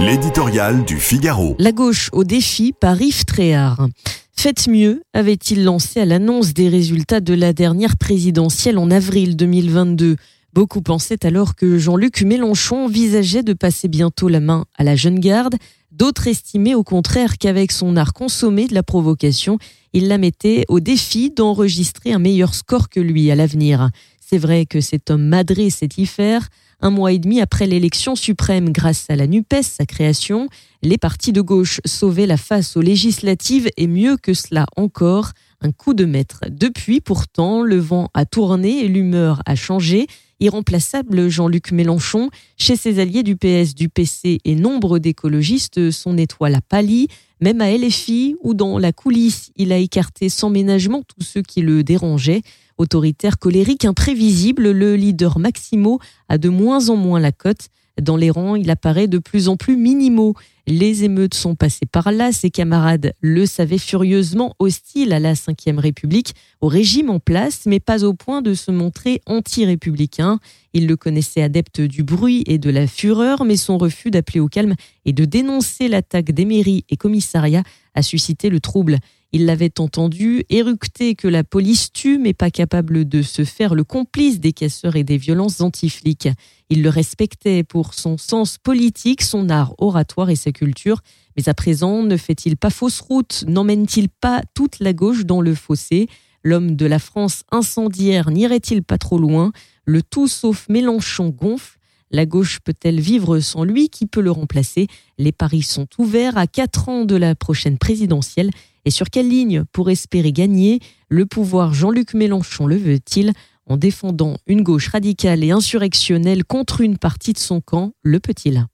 L'éditorial du Figaro. La gauche au défi par Yves Tréhard. Faites mieux, avait-il lancé à l'annonce des résultats de la dernière présidentielle en avril 2022. Beaucoup pensaient alors que Jean-Luc Mélenchon envisageait de passer bientôt la main à la jeune garde. D'autres estimaient au contraire qu'avec son art consommé de la provocation, il la mettait au défi d'enregistrer un meilleur score que lui à l'avenir. C'est vrai que cet homme madré y faire. Un mois et demi après l'élection suprême, grâce à la NUPES, sa création, les partis de gauche sauvaient la face aux législatives et mieux que cela encore, un coup de maître. Depuis, pourtant, le vent a tourné et l'humeur a changé. Irremplaçable Jean-Luc Mélenchon, chez ses alliés du PS, du PC et nombre d'écologistes, son étoile a pâli. Même à LFI, où dans la coulisse, il a écarté sans ménagement tous ceux qui le dérangeaient. Autoritaire, colérique, imprévisible, le leader Maximo a de moins en moins la cote. Dans les rangs, il apparaît de plus en plus minimaux. Les émeutes sont passées par là, ses camarades le savaient furieusement hostiles à la Ve République, au régime en place, mais pas au point de se montrer anti-républicain. Il le connaissait adepte du bruit et de la fureur, mais son refus d'appeler au calme et de dénoncer l'attaque des mairies et commissariats a suscité le trouble. Il l'avait entendu éructer que la police tue mais pas capable de se faire le complice des casseurs et des violences anti-flics. Il le respectait pour son sens politique, son art oratoire et sa culture. Mais à présent, ne fait-il pas fausse route? N'emmène-t-il pas toute la gauche dans le fossé? L'homme de la France incendiaire n'irait-il pas trop loin? Le tout sauf Mélenchon gonfle. La gauche peut-elle vivre sans lui? Qui peut le remplacer? Les paris sont ouverts à quatre ans de la prochaine présidentielle. Et sur quelle ligne pour espérer gagner? Le pouvoir Jean-Luc Mélenchon le veut-il? En défendant une gauche radicale et insurrectionnelle contre une partie de son camp, le peut-il?